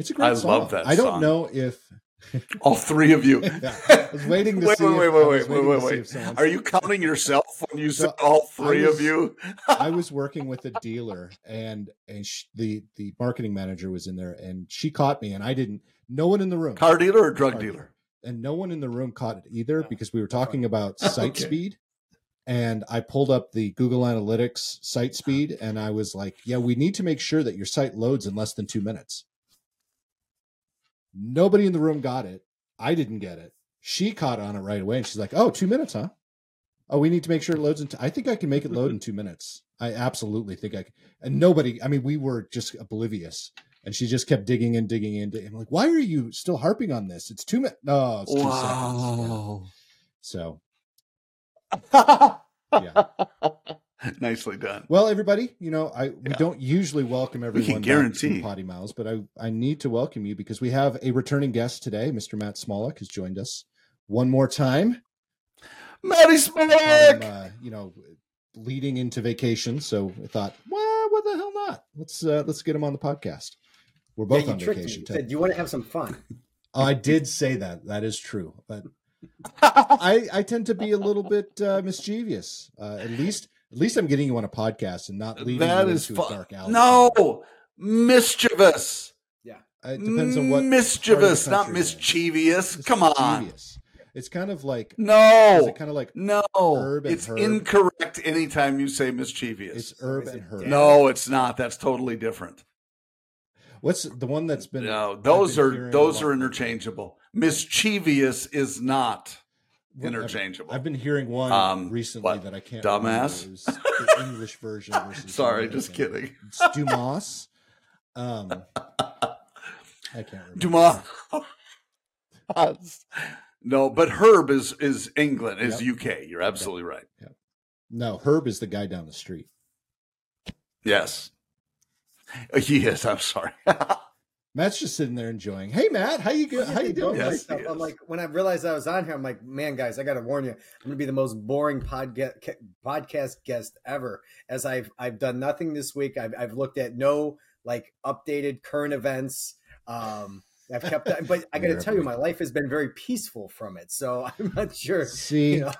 It's a great I song. love that I don't song. know if All three of you. Yeah, I was waiting to wait, see. wait, if- wait, I wait, wait, wait, wait, Are you counting yourself when you So, said all three was- of you? I was working with a dealer, and and sh the the marketing manager was in there, and she caught me, and I didn't. No one in the room. Car dealer or drug Car dealer? and no one in the room caught it either oh, because we were talking about site Okay. speed and i pulled up the google analytics site uh-huh. speed and i was like yeah we need to make sure that your site loads in less than two minutes nobody in the room got it i didn't get it she caught on it right away and she's like oh two minutes huh oh we need to make sure it loads in t- i think i can make it load in two minutes i absolutely think i can and nobody i mean we were just oblivious and she just kept digging and digging in. I'm like, why are you still harping on this? It's two minutes. No, it's two seconds. So Yeah. So, Nicely done. well, everybody, you know, I we don't usually welcome everyone We can back to guarantee. PoddiMouths, but I I need to welcome you because we have a returning guest today. Mr. Matt Smolak has joined us one more time. Maddie I'm, uh, you know, leading into vacation, so I thought, well, what the hell not? Let's uh, let's get him on the podcast. We're both yeah, you on tricked me. vacation. You said you want to have some fun. I did say that. That is true. But I, I tend to be a little bit uh, mischievous. Uh, at least, at least I'm getting you on a podcast and not leading That you is into a dark alley. No, mischievous. Uh, it depends on what mischievous, not of the country mischievous. Come on. It's kind of like No, it kind of like no, Herb and it's herb. incorrect anytime you say mischievous. it's herb and herb. No, it's not. That's totally different. What's the one that's been? No, those been are those are interchangeable. Mischievous is not interchangeable. I've been hearing one Um, recently that I can't. Dumbass? remember. It was the English version. Sorry, just kidding. It's Dumas. Um, I can't remember. Dumas. no, but Herb is is England, is Yep. UK. You're absolutely right. No, Herb is the guy down the street. Yes. Uh, He is. I'm sorry. Matt's just sitting there enjoying. Hey, Matt, how you go? How you doing? Yes, Myself, I'm like, when I realized I was on here, I'm like, man, guys, I got to warn you, I'm going to be the most boring podga- ca- podcast guest ever. As I've I've done nothing this week. I've I've looked at no like updated current events. Um, I've kept, but I got to tell you, my life has been very peaceful from it. So I'm not sure, See, you know,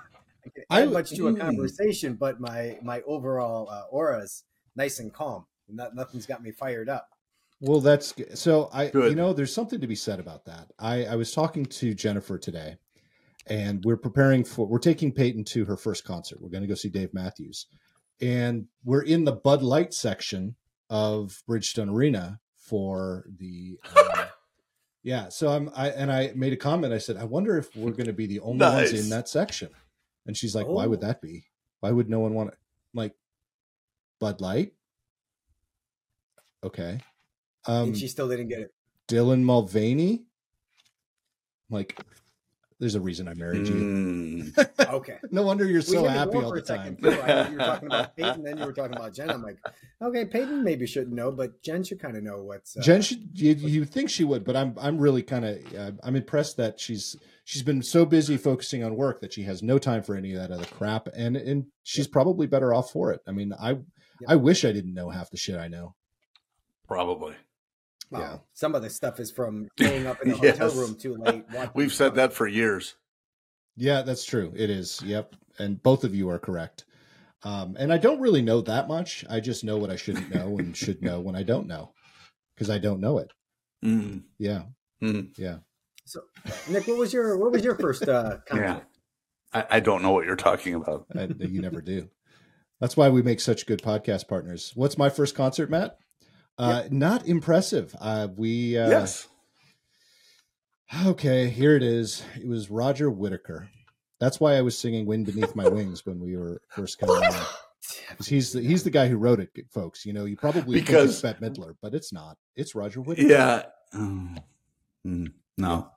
I can I- much to a mm. conversation, but my my overall uh, aura is nice and calm. Not, nothing's got me fired up. Well, that's g- so. I, Good. you know, there's something to be said about that. I, I was talking to Jennifer today, and we're preparing for. We're taking Peyton to her first concert. We're going to go see Dave Matthews, and we're in the Bud Light section of Bridgestone Arena for the. Um, yeah, so I'm. I and I made a comment. I said, I wonder if we're going to be the only ones in that section, and she's like, Why would Oh. that be? Why would no one want it? I'm like, Bud Light. Okay. Um, and she still didn't get it. Dylan Mulvaney. Like, there's a reason I married you. Mm. Okay. No wonder you're so we had to happy all for the a second, time. too. I know you were talking about Peyton, then you were talking about Jen. I'm like, okay, Peyton maybe shouldn't know, but Jen should kind of know what's. Uh, Jen should you, you think she would, but I'm I'm really kind of uh, I'm impressed that she's she's been so busy focusing on work that she has no time for any of that other crap, and and she's probably better off for it. I mean, I I wish I didn't know half the shit I know. Probably. Well, yeah. Some of the stuff is from staying up in the Yes. hotel room too late. We've said that for years. Yeah, that's true. It is. Yep. And both of you are correct. Um, and I don't really know that much. I just know what I shouldn't know and should know when I don't know because I don't know it. Mm. Yeah. Mm. Yeah. So, Nick, what was your what was your first uh, concert? Yeah. I, I don't know what you're talking about. I, you never do. That's why we make such good podcast partners. What's my first concert, Matt? Uh, Not impressive. Uh, we, uh, yes. okay, here it is. It was Roger Whittaker. That's why I was singing "Wind Beneath My Wings" when we were first coming on. He's the, he's the guy who wrote it, folks. You know, you probably think Because- it's Bette Midler, but it's not. It's Roger Whittaker. Yeah. Mm. No.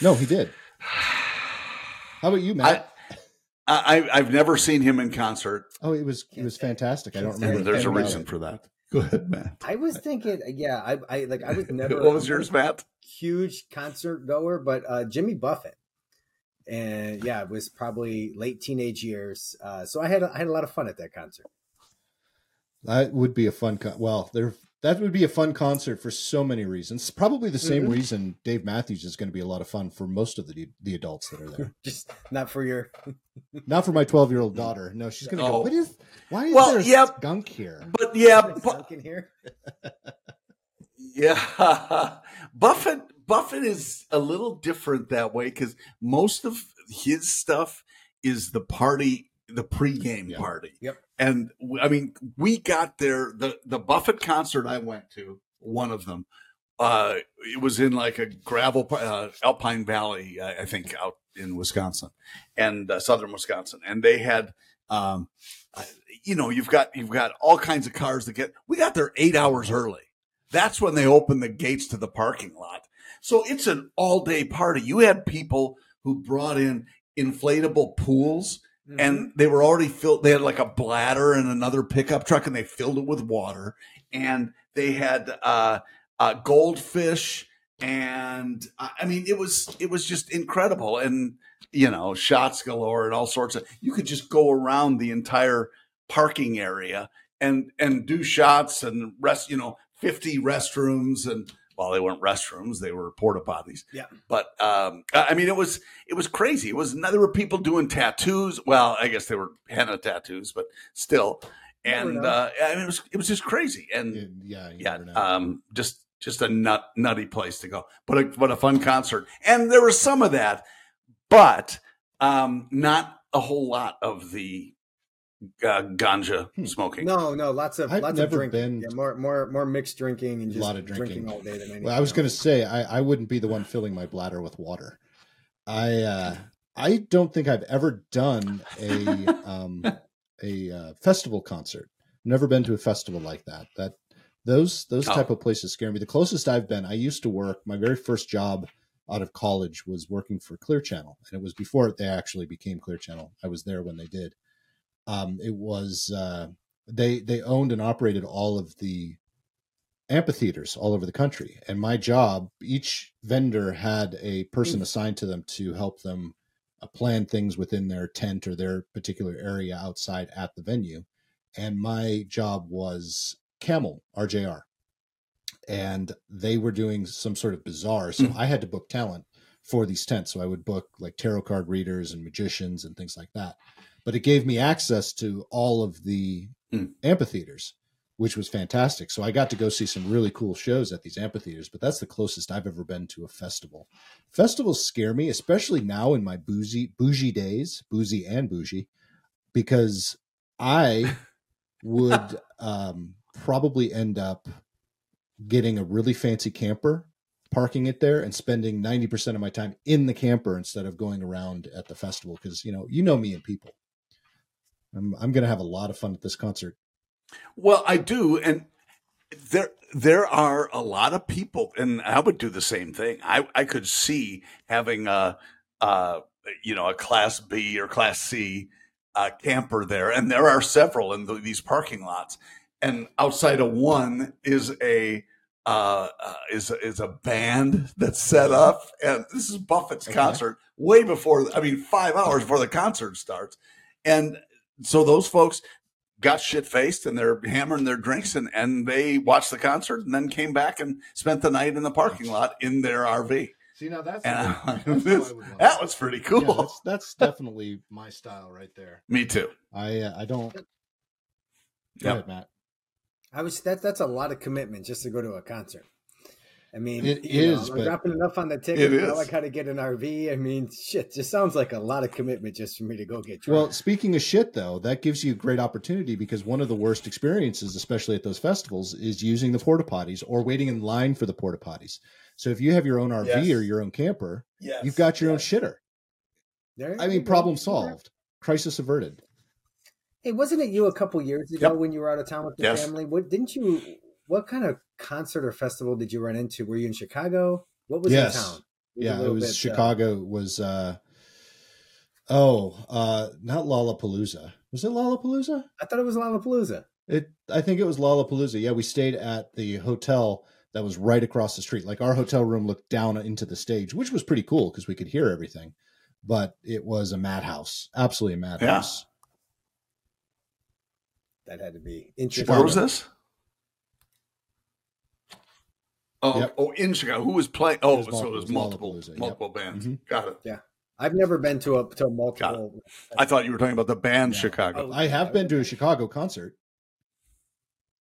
No, he did. How about you, Matt? I I've never seen him in concert. oh, it was it was fantastic. I don't remember. There's a reason for that. Go ahead, Matt. I was thinking, yeah, I, I like I was never. What was yours, Matt? Huge concert goer, but uh, Jimmy Buffett, and yeah, it was probably late teenage years. Uh, so I had I had a lot of fun at that concert. That would be a fun. Con- well, there that would be a fun concert for so many reasons. Probably the same Mhm. reason Dave Matthews is going to be a lot of fun for most of the the adults that are there. Just not for your. Not for my twelve year old daughter. No, she's going to go. Oh. What is? Why is Well, there yeah. skunk here? But yeah, Like bu- sunk in here. yeah, Buffett Buffett is a little different that way because most of his stuff is the party, the pregame Yeah. party. Yep. And I mean, we got there the the Buffett concert I went to, one of them. Uh, it was in like a gravel uh, Alpine Valley, I, I think, out in Wisconsin and uh, southern Wisconsin, and they had, um, you know, you've got you've got all kinds of cars that get. We got there eight hours early. That's when they open the gates to the parking lot. So it's an all day party. You had people who brought in inflatable pools Mm-hmm. and they were already filled. They had like a bladder and another pickup truck, and they filled it with water. And they had uh, uh, goldfish, and uh, I mean, it was it was just incredible. And you know, shots galore and all sorts of. You could just go around the entire parking area and and do shots and rest. You know, fifty restrooms and. Well, they weren't restrooms; they were porta potties. Yeah. but um, I mean, it was it was crazy. It was there were people doing tattoos. Well, I guess they were henna tattoos, but still. And uh, I mean, it was it was just crazy. And Yeah, yeah, you yeah, never know. um, just just a nut nutty place to go, but a, but a fun concert. And there was some of that, but um, not a whole lot of the uh, ganja Hmm. smoking. No, no, lots of I've lots never of drinking. been- Yeah, more more more mixed drinking and A lot of drinking. all day than anything. Well, I was going to say I, I wouldn't be the one filling my bladder with water. I uh, I don't think I've ever done a um, a uh, festival concert. Never been to a festival like that. That those those Oh. type of places scare me. The closest I've been, I used to work. My very first job out of college was working for Clear Channel, and it was before they actually became Clear Channel. I was there when they did. Um, it was uh, they they owned and operated all of the amphitheaters all over the country. And my job, each vendor had a person assigned to them to help them uh, plan things within their tent or their particular area outside at the venue. And my job was Camel, RJR. And they were doing some sort of bizarre. So Mm. I had to book talent for these tents. So I would book like tarot card readers and magicians and things like that. But it gave me access to all of the Mm. amphitheaters which was fantastic. So I got to go see some really cool shows at these amphitheaters, but that's the closest I've ever been to a festival. Festivals scare me, especially now in my boozy bougie days, boozy and bougie, because I would um, probably end up getting a really fancy camper, parking it there, and spending ninety percent of my time in the camper instead of going around at the festival. Because you know, you know me and people. I'm I'm gonna have a lot of fun at this concert. Well, I do, and there there are a lot of people, and I would do the same thing. I I could see having a, uh you know a class B or class C uh, camper there, and there are several in the, these parking lots. And outside of one is a uh, uh, is is a band that's set up, and this is Buffett's Okay. concert way before. I mean, five hours before the concert starts, and so those folks got shit faced and they're hammering their drinks and, and they watched the concert and then came back and spent the night in the parking lot in their RV. See now that's, And I- that's this- that was pretty cool. Yeah, that's, that's definitely my style right there. Me too. I uh, I don't. Go Yep. ahead, Matt. I was that that's a lot of commitment just to go to a concert. I mean, It you know, is, I'm but- dropping enough on the ticket. It Now I is. got to get an RV. I mean, shit, just sounds like a lot of commitment just for me to go get Well, speaking of shit, though, that gives you a great opportunity because one of the worst experiences, especially at those festivals, is using the porta potties or waiting in line for the porta potties. So if you have your own RV Yes. or your own camper, Yes. you've got your own shitter. There I mean, problem solved, crisis averted. Hey, wasn't it you a couple years ago Yep. when you were out of town with the Yes. family? What didn't you? What kind of concert or festival did you run into? Were you in Chicago? What was Yes. in town? a Yeah, it was bit, uh, Chicago. was uh oh, uh not Lollapalooza. Was it Lollapalooza? I thought it was Lollapalooza. It, I think it was Lollapalooza. Yeah, we stayed at the hotel that was right across the street. Like our hotel room looked down into the stage, which was pretty cool because we could hear everything. But it was a madhouse, absolutely a madhouse. That had to be interesting. Where was this? Oh, Yep. oh, in Chicago. Who was playing? Oh, It was so it was multiple, Lollapalooza, yep. multiple bands. Mhm. Got it. Yeah. I've never been to a to a multiple. I've never been to a to a multiple. I thought you were talking about the band No. Chicago. I have been to a Chicago concert.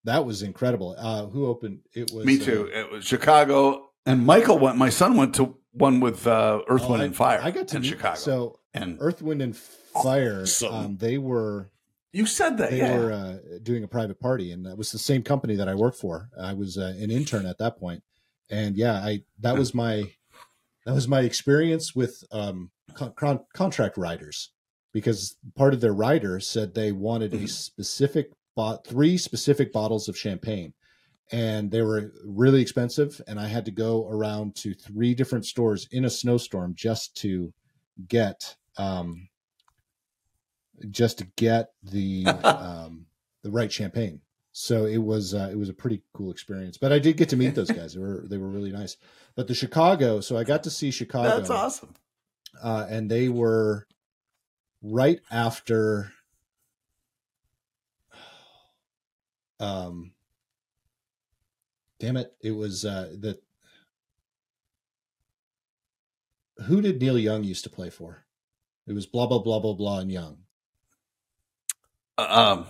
That was incredible. Uh, who opened? It was Me uh, too. It was Chicago, and Michael went. My son went to one with uh, Earth, oh, Wind, I- and Fire. I got to in meet, Chicago. So and Earth, Wind, and Fire. Awesome. Um, they were you said that, they yeah. were uh, doing a private party, and it was the same company that I worked for. I was uh, an intern at that point, and yeah, I that was my that was my experience with um, con- con- contract riders. Because part of their rider said they wanted a Mhm. specific bought three specific bottles of champagne. And they were really expensive and i had to go around to three different stores in a snowstorm just to get um just to get the um the right champagne so it was uh, it was a pretty cool experience but i did get to meet those guys. They were they were really nice. But the chicago so i got to see chicago That's awesome. uh, and they were right after um damn it it was uh the who did neil young used to play for? It was blah blah blah blah blah and young. Uh, um,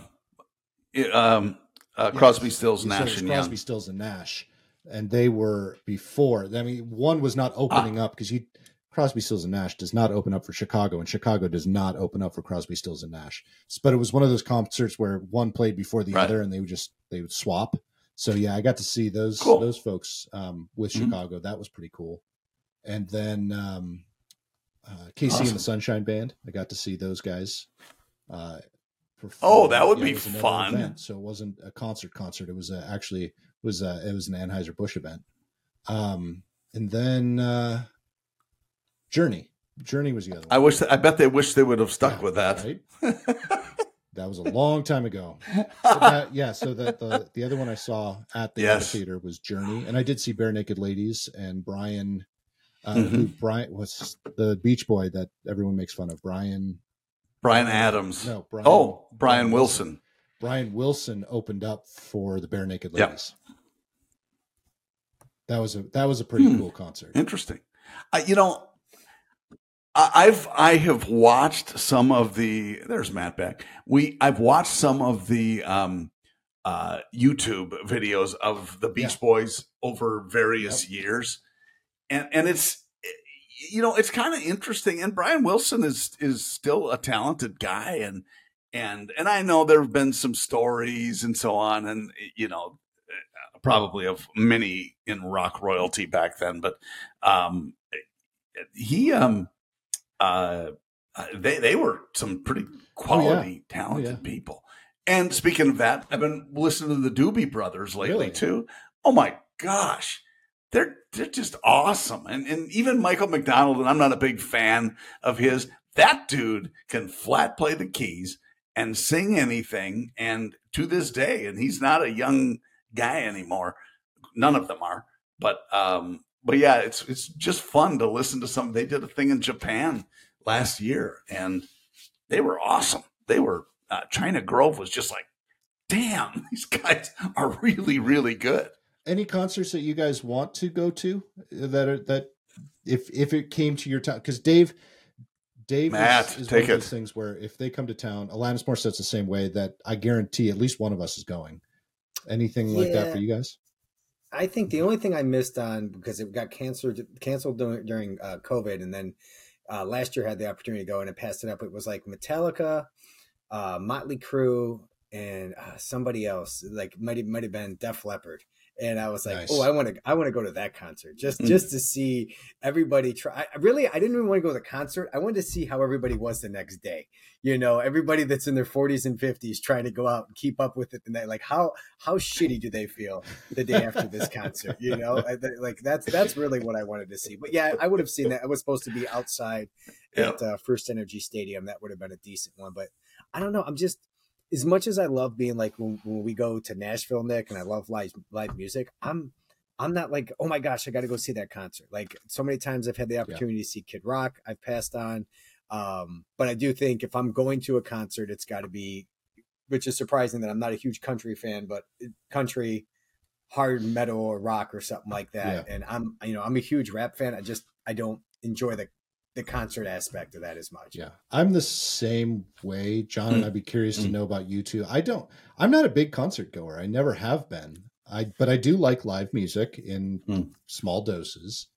it, um, uh, Crosby, Stills, Nash, and crosby Young. stills and nash and they were before i mean one was not opening up because you crosby stills and nash does not open up for chicago and chicago does not open up for crosby stills and nash but it was one of those concerts where one played before the Right. other and they would just they would swap so yeah i got to see those Cool. those folks um, with Mhm. chicago that was pretty cool and then um, uh, KC and the sunshine band i got to see those guys uh, perform. Oh, that would Yeah, be it was another fun. event. so it wasn't a concert concert it was uh, actually it was uh, it was an anheuser-busch event um, and then uh, journey journey was the other one I wish. that, I bet they wish they would have stuck Yeah, with that. right? that was a long time ago So that- yeah so that the, the other one i saw at the Yes. theater was journey and i did see barenaked ladies and brian uh, who Mhm. brian was the beach boy that everyone makes fun of brian Bryan Adams. no brian oh, Brian Wilson. brian wilson opened up for the bare naked Yep. ladies that was a that was a pretty Hmm. cool concert Interesting. Uh, you know, I- I've I have watched some of the. There's Matt back. We I've watched some of the um, uh, YouTube videos of the Beach Yeah. Boys over various years, and and it's you know it's kind of interesting. And Brian Wilson is is still a talented guy, and and and I know there have been some stories and so on, and you know probably of many in rock royalty back then, but um, he um uh they they were some pretty quality talented yeah. people. And speaking of that, I've been listening to the Doobie Brothers lately Really? too. Oh my gosh. They're they're just awesome. And and even Michael McDonald, and I'm not a big fan of his, that dude can flat play the keys and sing anything. And to this day, and he's not a young guy anymore. None of them are. But um, but yeah, it's it's just fun to listen to some. They did a thing in Japan last year, and they were awesome. They were uh, China Grove was just like, damn, these guys are really really good. Any concerts that you guys want to go to that are that if if it came to your town because dave dave Matt, is, is take one of those it. things where if they come to town alanis morissette's the same way that i guarantee at least one of us is going anything like that for you guys I think the only thing I missed on because it got canceled canceled during, during uh, COVID, and then uh, last year had the opportunity to go and it passed it up. It was like Metallica, uh, Motley Crue, and uh, somebody else. Like might have, might have been Def Leppard. And I was like, Nice. oh, I want to, I want to go to that concert just, Mm. just to see everybody try. I, really, I didn't even want to go to the concert. I wanted to see how everybody was the next day. You know, everybody that's in their 40s and 50s trying to go out and keep up with it. And they like, how, how shitty do they feel the day after this concert? You know, like that's that's really what I wanted to see. But yeah, I would have seen that. I was supposed to be outside Yeah. at uh, FirstEnergy Stadium. That would have been a decent one. But I don't know. I'm just as much as I love being like when, when we go to Nashville, Nick, and I love live live music. I'm I'm not like, oh my gosh, I got to go see that concert. Like so many times I've had the opportunity to see Kid Rock. I've passed on. Um, but I do think if I'm going to a concert, it's got to be, which is surprising that I'm not a huge country fan, but country hard metal or rock or something like that. Yeah. And I'm you know I'm a huge rap fan. I just I don't enjoy the the concert aspect of that as much. Yeah, I'm the same way, John, and I'd be curious to Mm. know about you too. I don't. I'm not a big concert goer. I never have been. I but I do like live music in Mm. small doses.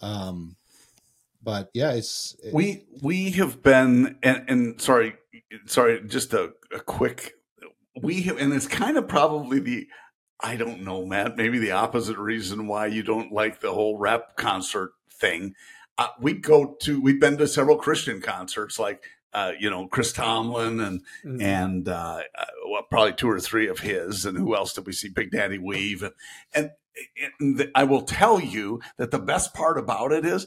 Um, but yeah, it's it- we we have been and, and sorry sorry just a, a quick we have and it's kind of probably the i don't know matt maybe the opposite reason why you don't like the whole rap concert thing uh, we go to we've been to several christian concerts like uh, you know chris tomlin and Mhm. and uh, uh, well, probably two or three of his. And who else did we see? Big Daddy Weave. And, and, and the, I will tell you that the best part about it is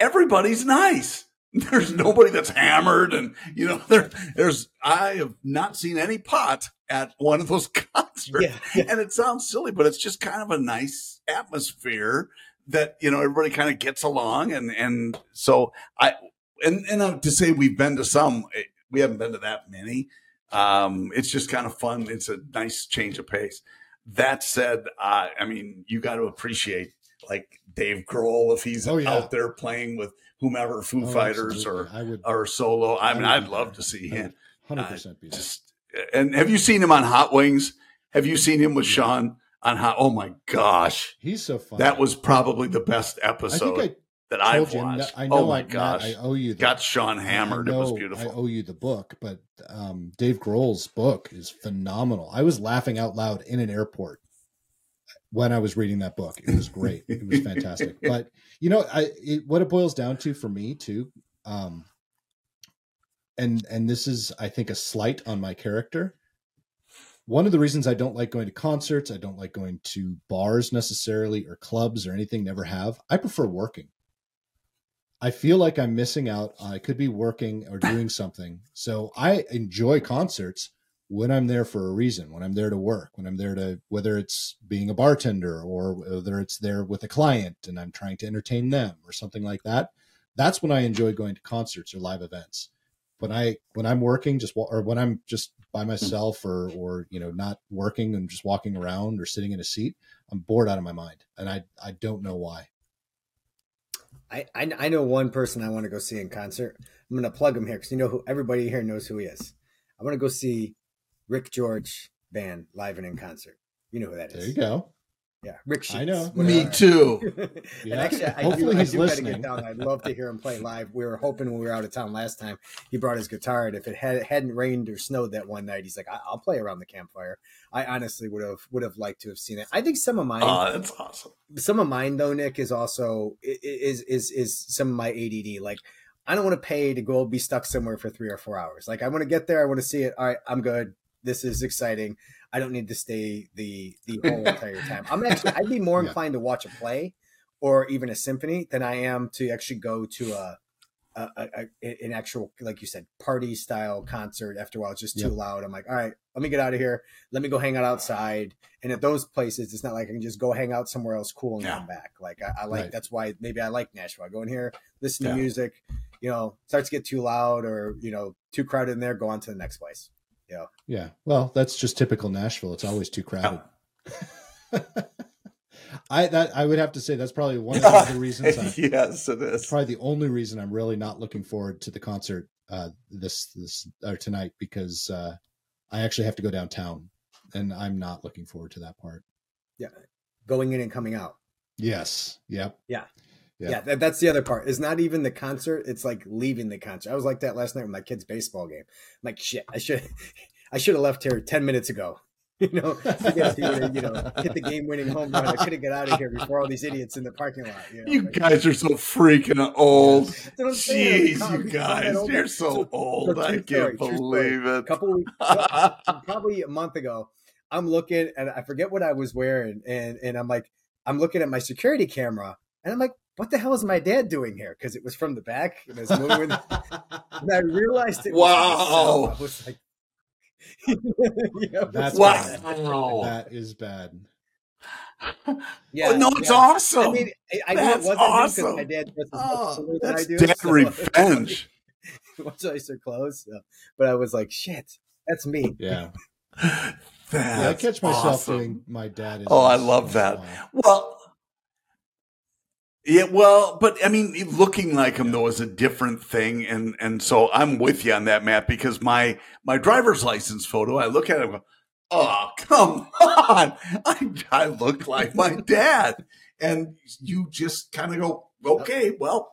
everybody's nice. There's nobody that's hammered, and you know there. There's I have not seen any pot at one of those concerts, Yeah, yeah. and it sounds silly, but it's just kind of a nice atmosphere that you know everybody kind of gets along, and and so I and and uh, to say we've been to some, eh, we haven't been to that many. Um, it's just kind of fun. It's a nice change of pace. That said, uh, I mean, you got to appreciate like Dave Grohl if he's Oh, yeah. out there playing with whomever, Foo oh, Fighters or absolutely. I would or solo. I I mean, I'd love there. to see him. hundred percent there. Just and have you seen him on Hot Wings? Have you seen him with. Sean on Hot? Oh my gosh, He's so fun. that was probably the best I episode that I I've you. watched. I know. oh my I, gosh, I owe you. The, got Sean hammered. I it was beautiful. I owe you the book, but um, Dave Grohl's book is phenomenal. I was laughing out loud in an airport when I was reading that book. It was great. it was fantastic. But you know, I it, what it boils down to for me too, um, and and this is I think a slight on my character. One of the reasons I don't like going to concerts, I don't like going to bars necessarily or clubs or anything. Never have. I prefer working. I feel like I'm missing out. Uh, I could be working or doing something. So I enjoy concerts when I'm there for a reason, when I'm there to work, when I'm there to, whether it's being a bartender or whether it's there with a client and I'm trying to entertain them or something like that. That's when I enjoy going to concerts or live events. When I, when I'm working just, or when I'm just by myself or, or, you know, not working and just walking around or sitting in a seat, I'm bored out of my mind. And I, I don't know why. I, I I know one person I want to go see in concert. I'm gonna plug him here because you know who everybody here knows who he is. I want to go see Rick George band live and in concert. You know who that is? There you go. Yeah, Rick. Sheets, I know. Me whatever. too. and Yeah. actually, I Hopefully do, he's I do listening. get down. I'd love to hear him play live. We were hoping when we were out of town last time, he brought his guitar, and if it had hadn't rained or snowed that one night, he's like, I- "I'll play around the campfire." I honestly would have would have liked to have seen it. I think some of mine, Oh, that's awesome. some of mine though, Nick, is also i- i- is is is some of my ADD. Like, I don't want to pay to go be stuck somewhere for three or four hours. Like, I want to get there. I want to see it. All right, I'm good. This is exciting. I don't need to stay the the whole entire time. I'm actually I'd be more Yeah. inclined to watch a play or even a symphony than I am to actually go to a, a, a, a an actual like you said party style concert. After a while, it's just too Yep. loud. I'm like, all right, let me get out of here. Let me go hang out outside. And at those places, it's not like I can just go hang out somewhere else cool and Yeah. come back. Like I, I like Right. that's why maybe I like Nashville. I go in here, listen to music. You know, starts to get too loud or you know too crowded in there. Go on to the next place. Yeah. Yeah. Well, that's just typical Nashville. It's always too crowded. I that I would have to say that's probably one of the other reasons. I, yes, it is. probably the only reason I'm really not looking forward to the concert uh, this this or tonight because uh, I actually have to go downtown, and I'm not looking forward to that part. Yeah, going in and coming out. Yes. Yep. Yeah. Yeah. Yeah, that, that's the other part. It's not even the concert; it's like leaving the concert. I was like that last night with my kid's baseball game. I'm like, shit, I should, I should have left here ten minutes ago. You know, to get to, you know, hit the game-winning home run. I could have got out of here before all these idiots in the parking lot. You, know, You like- guys are so freaking old. That's what I'm saying. Jeez, you guys, old. you're so So- old. so I can't story. believe a it. couple weeks, probably a month ago, I'm looking and I forget what I was wearing, and and I'm like, I'm looking at my security camera, and I'm like, what the hell is my dad doing here? Because it was from the back, and, I was moving, and I realized it. Was Wow. myself. I was like, yeah, That's Wow. That is bad. yeah, oh, no, it's yeah. awesome. I mean, I, I know it That's wasn't awesome. my dad dresses Oh, much cooler I that's do. dead so- revenge. much nicer clothes. So- But I was like, shit, that's me. Yeah. That's yeah, I catch myself awesome. doing my dad is. Oh, I love a that. while. Well, yeah, well, but I mean, looking like him though is a different thing, and and so I'm with you on that, Matt, because my my driver's license photo, I look at it, and go, oh, come on, I I look like my dad, and you just kind of go, okay, well.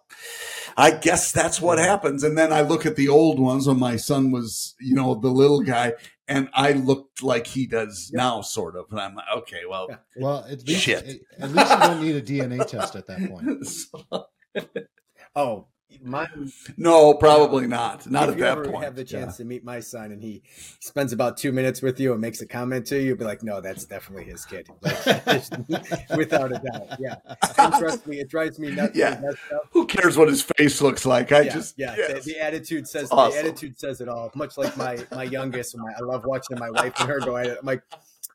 I guess that's what happens. And then I look at the old ones when my son was, you know, the little guy, and I looked like he does now, sort of. And I'm like, okay, well, Yeah. Well, at least Shit. at least you don't need a DNA test at that point. So- Oh, mine. no, probably not. Not if at you that ever point. have the chance Yeah. to meet my son and he spends about two minutes with you and makes a comment to you, be like, no, that's definitely his kid. Like, without a doubt. Yeah. And trust me, it drives me nuts. Yeah. Who cares what his face looks like? I yeah, just yeah. yes. The, the attitude says Awesome. the attitude says it all. Much like my my youngest, my, I love watching my wife and her go. I'm like,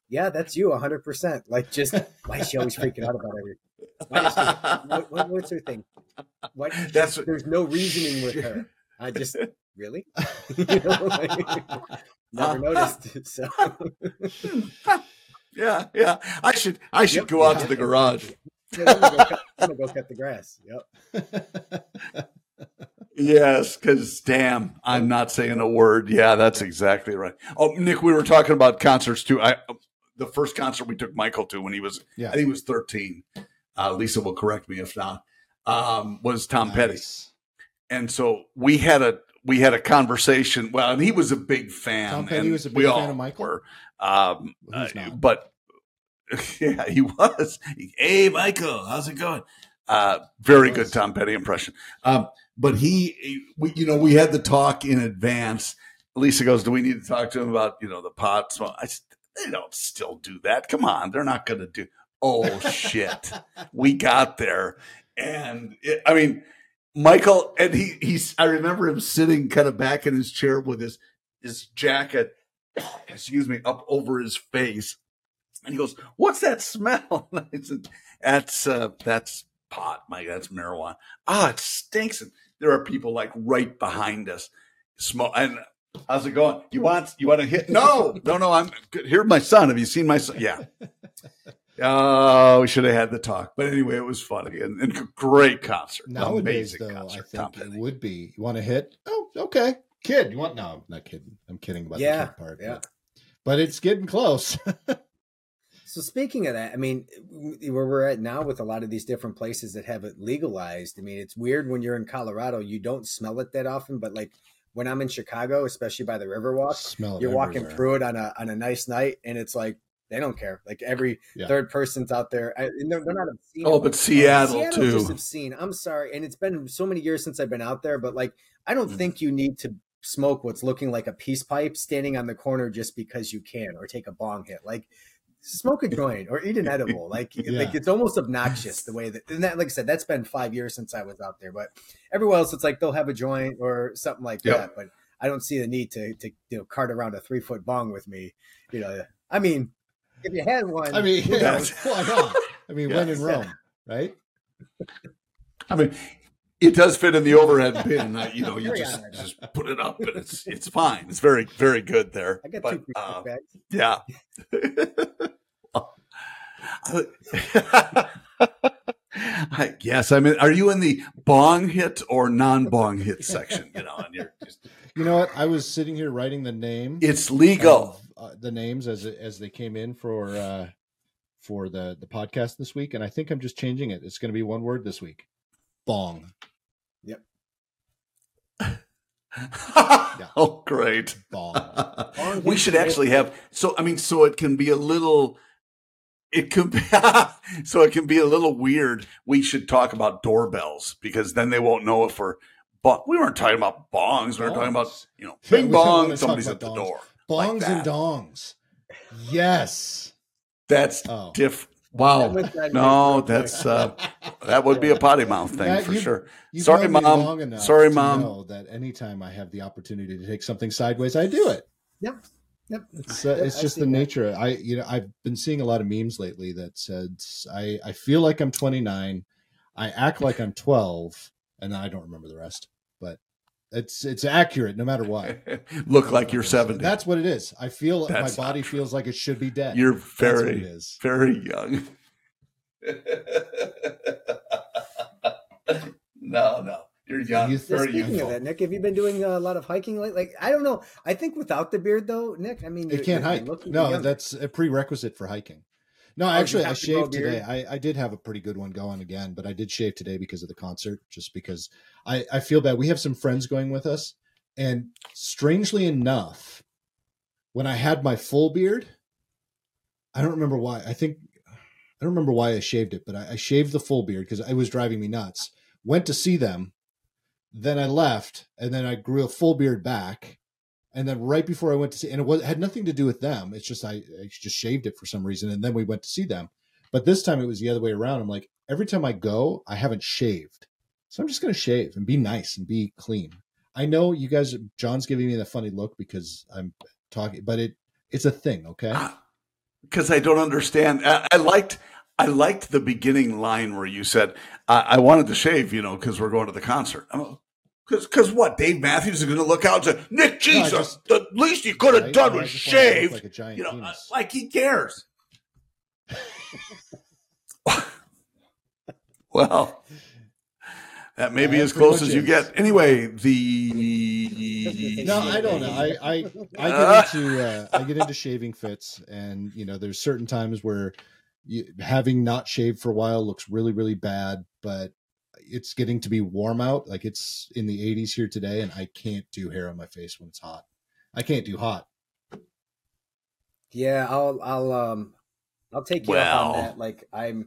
yeah, that's you, 100. percent Like, just why is she always freaking out about everything? Why is what, what, what's her thing? What? That's There's no reasoning with her. I just really, you know, like, never noticed. So yeah, yeah. I should I should Yep. go out to the garage. Yeah, I'm, gonna go cut, I'm gonna go cut the grass. Yep. Yes, because damn, I'm not saying a word. Yeah, that's exactly right. Oh, Nick, we were talking about concerts too. I the first concert we took Michael to when he was Yeah. I think he was 13. Uh, Lisa will correct me if not. Um, was Tom Petty. And so we had a we had a conversation. Well, and he was a big fan. Tom Petty and was a big we fan all of Michael? Were. Um, Well, who's uh, but yeah, he was. Hey, Michael, how's it going? Uh, very good. Tom Petty impression. Um, but he, we, you know, we had the talk in advance. Lisa goes, "Do we need to talk to him about you know the pot smoke?" I said, "They don't still do that. Come on, they're not going to do." Oh shit! we got there, and it, I mean, Michael, and he he's. I remember him sitting kind of back in his chair with his his jacket, excuse me, up over his face, and he goes, "What's that smell?" And I said, "That's uh, that's pot, Mike. That's marijuana. Ah, it stinks." And there are people like right behind us, smoke. And how's it going? You want you want to hit? No, no, no. I'm good. Here's my son. Have you seen my son? Yeah. Oh, we should have had the talk. But anyway, it was funny and, and great concert. Nowadays, Amazing though, concert. I Tom think it Petty. would be. You want to hit? Oh, okay. Kid, you want? No, I'm not kidding. I'm kidding about Yeah, the kid part. yeah. But, but it's getting close. So speaking of that, I mean, where we're at now with a lot of these different places that have it legalized. I mean, it's weird when you're in Colorado, you don't smell it that often, but like when I'm in Chicago, especially by the Riverwalk, Smell you're walking through it on a on a nice night, and it's like they don't care. Like every Yeah. third person's out there. I, and they're, they're not obscene. Oh, but Seattle, Seattle's too. just obscene. I'm sorry, and it's been so many years since I've been out there, but like I don't Mm. think you need to smoke what's looking like a peace pipe standing on the corner just because you can, or take a bong hit. Like smoke a joint or eat an edible. Like Yeah. like it's almost obnoxious the way that. And that, like I said, that's been five years since I was out there, but everywhere else, it's like they'll have a joint or something like Yep. that. But I don't see the need to to you know cart around a three foot bong with me. You know, I mean, if you had one, I mean, knows? Why not? I mean, when in Yes. Rome, right? I mean, it does fit in the overhead bin. You know, you just just put it up, and it's it's fine. It's very very good there. I got but, two uh, bags. Yeah. I guess I mean, are you in the bong hit or non bong hit section? You know, and you're just You know what? I was sitting here writing the name. it's legal. of, uh, the names as as they came in for uh for the the podcast this week, and I think I'm just changing it. It's going to be one word this week. Bong. Yep. Oh, great. Bong. we should actually have so I mean so it can be a little it can be so it can be a little weird. We should talk about doorbells because then they won't know if we're but we weren't talking about bongs. We were talking about you know Yeah, bing we bong. Somebody's at the dongs. door. Bongs that. and dongs. Yes. That's Oh. diff. Wow. That No, that's uh, that would be a potty mouth thing Matt, for you- sure. You've Sorry, Mom. Sorry, Mom. Know that anytime I have the opportunity to take something sideways, I do it. Yep. Yep. It's uh, Yep, it's just see the that. nature. I you know I've been seeing a lot of memes lately that said I I feel like I'm 29, I act like I'm 12, and I don't remember the rest. But It's it's accurate no matter what. Look like you're 70. That's what it is. I feel That's my body true. feels like it should be dead. you're That's what it very, is. very young. no, no. You're young. You- very speaking youthful. of that, Nick, have you been doing a lot of hiking? Like, like I don't know. I think without the beard, though, Nick, I mean, you- can't you hike. look even No, younger. that's a prerequisite for hiking. No, you actually, I to shaved today. I, I did have a pretty good one going again, but I did shave today because of the concert, just because I, I feel bad. We have some friends going with us, and strangely enough, when I had my full beard, I don't remember why. I think I don't remember why I shaved it, but I, I shaved the full beard because it was driving me nuts. Went to see them, then I left, and then I grew a full beard back. And then right before I went to see, and it was had nothing to do with them. It's just I, I just shaved it for some reason, and then we went to see them. But this time it was the other way around. I'm like, every time I go, I haven't shaved, so I'm just gonna shave and be nice and be clean. I know you guys. John's giving me the funny look because I'm talking, but it it's a thing, okay? Ah, because I don't understand. I, I liked I liked the beginning line where you said I, I wanted to shave, you know, because we're going to the concert. Because because what? Dave Matthews is going to look out and say, Nick Jesus, just- the least you could have Right? done was just wanted to look shave. like a giant you know, penis. like he cares. well, that may be Yeah, as close as you is. get. Anyway, the No, I don't know. I I, I get into uh, I get into shaving fits, and you know, there's certain times where you, having not shaved for a while looks really really bad, but it's getting to be warm out. Like it's in the 80s here today, and I can't do hair on my face when it's hot. I can't do hot. Yeah, I'll I'll um I'll take you up on that. Like I'm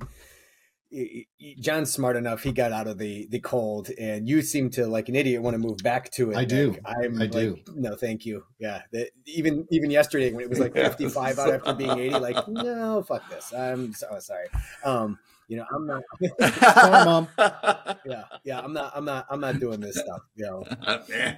y- y- John's smart enough. He got out of the the cold, and you seem to like an idiot want to move back to it. I do. Nick. I'm I like, do. No, thank you. Yeah, that, even even yesterday when it was like 55 out after being 80, like no, fuck this. I'm so sorry. Um, you know, I'm not. Sorry, mom. yeah, yeah, I'm not. I'm not. I'm not doing this stuff. You know.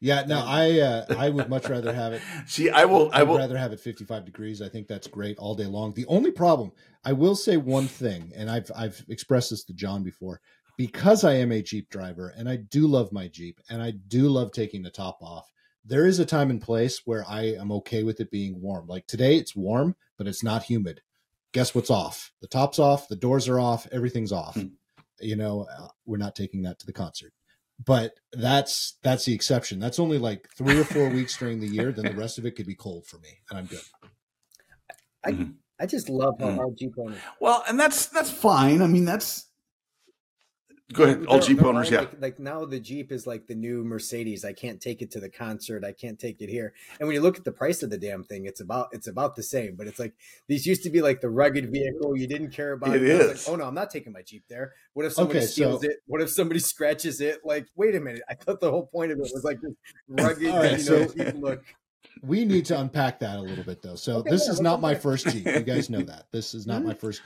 Yeah, no, I uh, I would much rather have it See, I will. I I'd will. rather have it 55 degrees. I think that's great all day long. The only problem, I will say one thing, and I've I've expressed this to John before, because I am a Jeep driver and I do love my Jeep and I do love taking the top off. There is a time and place where I am okay with it being warm. Like today, it's warm, but it's not humid. Guess what's off? The top's off, the doors are off, everything's off. Hmm. You know, uh, we're not taking that to the concert but that's that's the exception. That's only like three or four weeks during the year. Then the rest of it could be cold for me, and I'm good. I I just love how hard Jeep owners. Well, and that's that's fine. I mean, that's go ahead. All Jeep owners, yeah. Like, like now the Jeep is like the new Mercedes. I can't take it to the concert. I can't take it here. And when you look at the price of the damn thing, it's about it's about the same. But it's like these used to be like the rugged vehicle you didn't care about. It And I was is. Like, oh no, I'm not taking my Jeep there. What if somebody Okay, steals so- it? What if somebody scratches it? Like, wait a minute. I thought the whole point of it was like this rugged, All right, you know, so- look. We need to unpack that a little bit, though. So Okay, this yeah, is not my unpack. first Jeep. You guys know that. This is not my mm-hmm. first.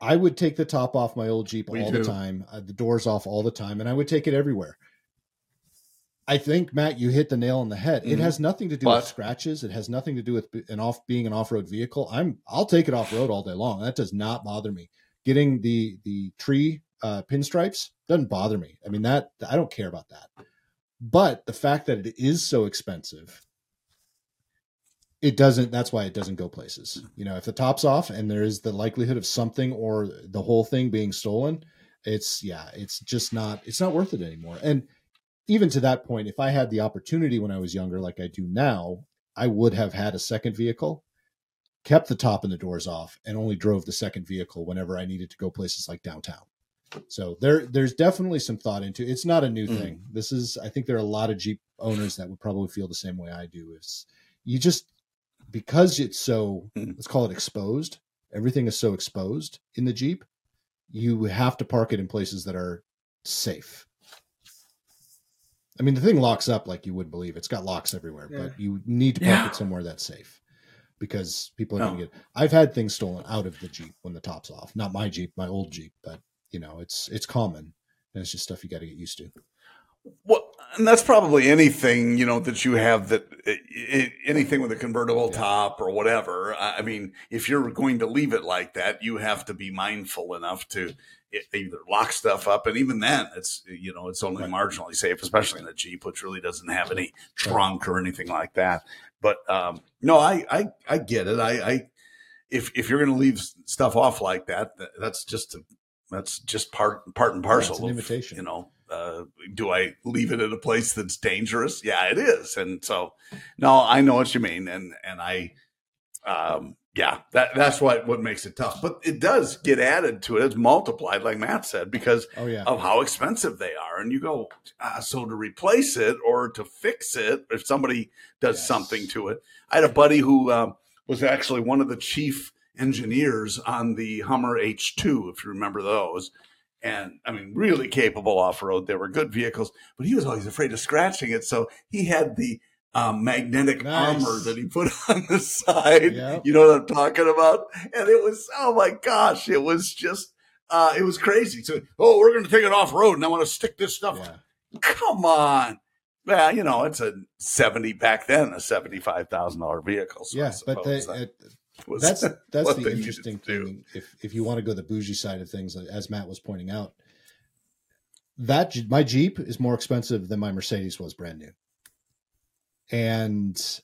I would take the top off my old Jeep We all do. the time, uh, the doors off all the time, and I would take it everywhere. I think Matt, you hit the nail on the head. It Mhm. has nothing to do But- with scratches. It has nothing to do with an off being an off road vehicle. I'm I'll take it off road all day long. That does not bother me. Getting the the tree uh, pinstripes doesn't bother me. I mean that I don't care about that. But the fact that it is so expensive, it doesn't. That's why it doesn't go places. You know, if the top's off and there is the likelihood of something or the whole thing being stolen, it's yeah, it's just not. It's not worth it anymore. And even to that point, if I had the opportunity when I was younger, like I do now, I would have had a second vehicle, kept the top and the doors off, and only drove the second vehicle whenever I needed to go places like downtown. So there, there's definitely some thought into. It's not a new Mm. thing. This is, I think, there are a lot of Jeep owners that would probably feel the same way I do. Is you just because it's so Mm. let's call it exposed. Everything is so exposed in the Jeep. You have to park it in places that are safe. I mean, the thing locks up like you wouldn't believe. It's got locks everywhere, Yeah. but you need to park Yeah. it somewhere that's safe because people are No. going to get. I've had things stolen out of the Jeep when the top's off. Not my Jeep, my old Jeep, but you know, it's it's common and it's just stuff you got to get used to. Well, and that's probably anything you know that you have that it, anything with a convertible yeah. top or whatever. I mean, if you're going to leave it like that, you have to be mindful enough to either lock stuff up, and even then, it's you know it's only right. marginally safe, especially in a Jeep, which really doesn't have any trunk or anything like that. But um, no, I, I I get it. I, I if if you're going to leave stuff off like that, that's just a, that's just part part and parcel. Yeah, an invitation, you know. Uh, do I leave it in a place that's dangerous? Yeah, it is. And so, no, I know what you mean, and and I, um, yeah, that that's what what makes it tough. But it does get added to it. It's multiplied, like Matt said, because oh, yeah. of how expensive they are. And you go, ah, so to replace it or to fix it, if somebody does yes. something to it. I had a buddy who um, was actually one of the chief engineers on the Hummer H2, if you remember those and I mean, really capable off road. They were good vehicles, but he was always afraid of scratching it. So he had the um, magnetic nice. armor that he put on the side. Yep. You know what I'm talking about? And it was, oh my gosh, it was just, uh, it was crazy. So, oh, we're going to take it off road and I want to stick this stuff. Yeah. Come on. Well, you know, it's a 70 back then, a $75,000 vehicle. So yeah, but they, was that's that's the interesting thing. If if you want to go the bougie side of things, as Matt was pointing out, that my Jeep is more expensive than my Mercedes was brand new, and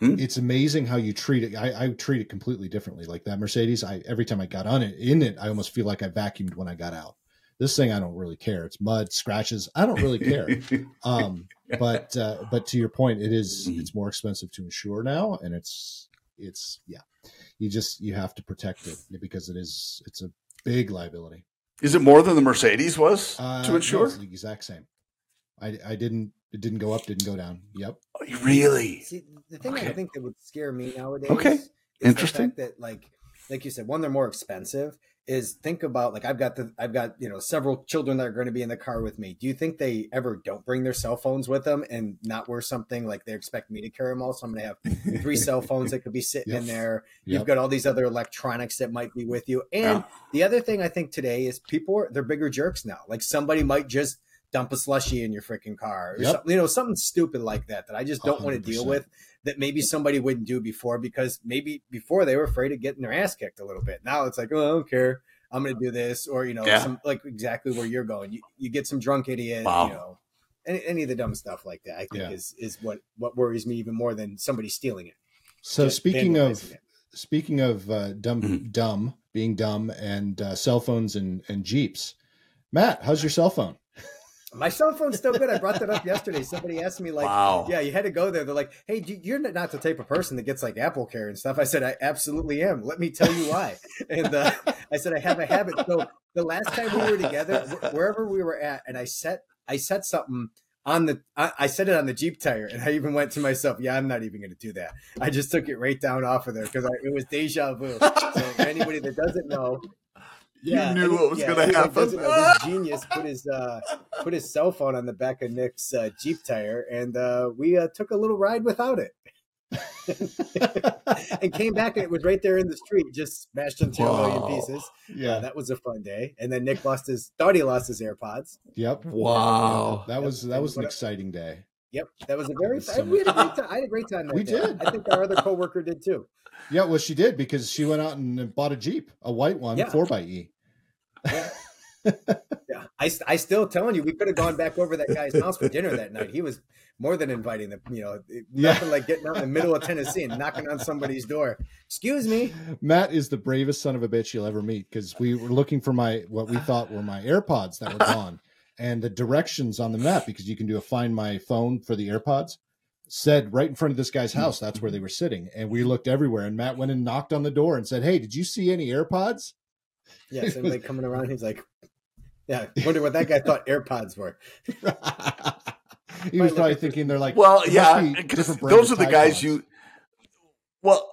hmm? it's amazing how you treat it. I, I, treat it completely differently. Like that Mercedes, I every time I got on it in it, I almost feel like I vacuumed when I got out. This thing, I don't really care. It's mud, scratches. I don't really care. um, but uh, but to your point, it is, mm-hmm. it's more expensive to insure now, and it's it's yeah you just you have to protect it because it is it's a big liability. Is it more than the Mercedes was uh, to insure? No, the exact same. I I didn't it didn't go up, didn't go down. Yep. Oh, really? See, the thing okay. I think that would scare me nowadays. Okay. Interesting. that like like you said, one they're more expensive, is think about like I've got the I've got you know several children that are going to be in the car with me. Do you think they ever don't bring their cell phones with them and not wear something like they expect me to carry them all? So I'm going to have three cell phones that could be sitting yep. in there. You've got all these other electronics that might be with you. And yeah. the other thing I think today is people are they're bigger jerks now. Like somebody might just dump a slushy in your freaking car or yep. you know something stupid like that that I just don't 100%. want to deal with that maybe somebody wouldn't do before because maybe before they were afraid of getting their ass kicked a little bit. Now it's like, oh, I don't care. I'm going to do this, or you know, yeah. some like exactly where you're going. You, you get some drunk idiot, wow. you know, any, any of the dumb stuff like that. I think yeah. is is what what worries me even more than somebody stealing it. So speaking of it. speaking of uh, dumb mm-hmm. dumb being dumb and uh, cell phones and and jeeps, Matt, how's your cell phone? My cell phone's still good. I brought that up yesterday. Somebody asked me, like, wow. yeah, you had to go there. They're like, hey, you're not the type of person that gets like Apple Care and stuff. I said, I absolutely am. Let me tell you why. And uh, I said, I have a habit. So the last time we were together, wherever we were at, and I set, I set something on the, I, I set it on the Jeep tire, and I even went to myself, yeah, I'm not even going to do that. I just took it right down off of there because it was deja vu. So anybody that doesn't know, yeah, you knew what was yeah, going to happen. this genius put his uh, put his cell phone on the back of Nick's uh, Jeep tire, and uh, we uh, took a little ride without it. and came back and it was right there in the street, just smashed into a million pieces. Yeah, uh, that was a fun day. And then Nick lost his thought he lost his AirPods. Yep. Wow. that was that was an exciting day. Yep, that was a oh, very. Was so we had a great time. I had a great time. we day. did. I think our other coworker did too. Yeah, well, she did because she went out and bought a Jeep, a white one, four by E. Yeah. yeah, I, I still telling you, we could have gone back over that guy's house for dinner that night. He was more than inviting them. You know, nothing yeah. like getting out in the middle of Tennessee and knocking on somebody's door. Excuse me. Matt is the bravest son of a bitch you'll ever meet because we were looking for my what we thought were my AirPods that were gone, and the directions on the map because you can do a find my phone for the AirPods said right in front of this guy's hmm. house that's where they were sitting and we looked everywhere and matt went and knocked on the door and said hey did you see any airpods yeah, somebody coming around. He's like, yeah, wonder what that guy thought AirPods were. he was probably thinking they're like, well, yeah, those are the guys you. Well,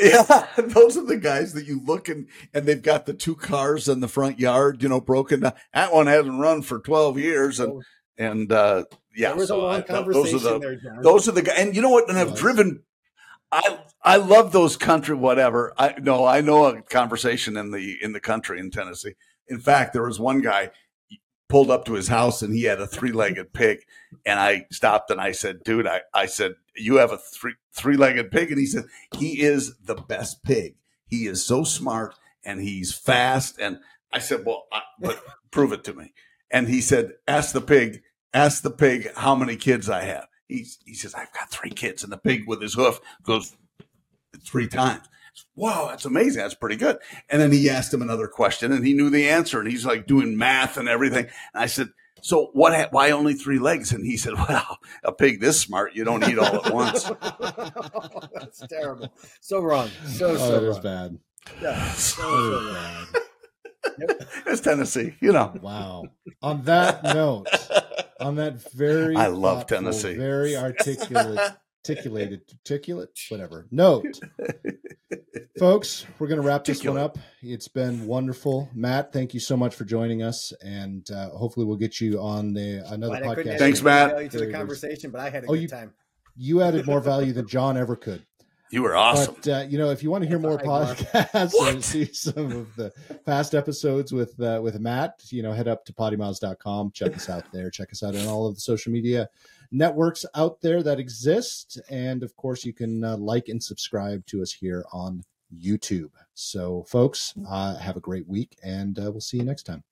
yeah, those are the guys that you look and and they've got the two cars in the front yard, you know, broken down. That one hasn't run for twelve years, and oh. and uh, yeah, there was so a long I, conversation those are the, there, John. Those are the guys, and you know what? And I've driven I I love those country whatever. I no, I know a conversation in the in the country in Tennessee. In fact, there was one guy pulled up to his house and he had a three-legged pig. And I stopped and I said, dude, I, I said, you have a three three-legged pig? And he said, he is the best pig. He is so smart and he's fast. And I said, well, I, but prove it to me. And he said, ask the pig, ask the pig how many kids I have. He, he says, I've got three kids. And the pig with his hoof goes three times. Wow, that's amazing. That's pretty good. And then he asked him another question and he knew the answer and he's like doing math and everything. And I said, so what, ha- why only three legs? And he said, well, a pig this smart, you don't eat all at once. That's terrible. So wrong. So Oh, so that is wrong. bad. Yeah. So, so is wrong. bad. it's Tennessee, you know. Wow. On that note, on that very I love thoughtful, Tennessee. very articulate, articulated, articulate, whatever. Note, folks, we're going to wrap this one up. It's been wonderful, Matt. Thank you so much for joining us, and uh, hopefully, we'll get you on the another Glad podcast. Thanks, Matt. To the conversation, but I had a Oh, good you- time. You added more value than John ever could. You were awesome. But uh, you know, if you want to hear That's more podcasts What? and see some of the past episodes with uh, with Matt, you know, head up to poddimouths.com. Check us out there. Check us out on all of the social media networks out there that exist, and of course, you can uh, like and subscribe to us here on YouTube. So, folks, mm. uh, have a great week, and uh, we'll see you next time.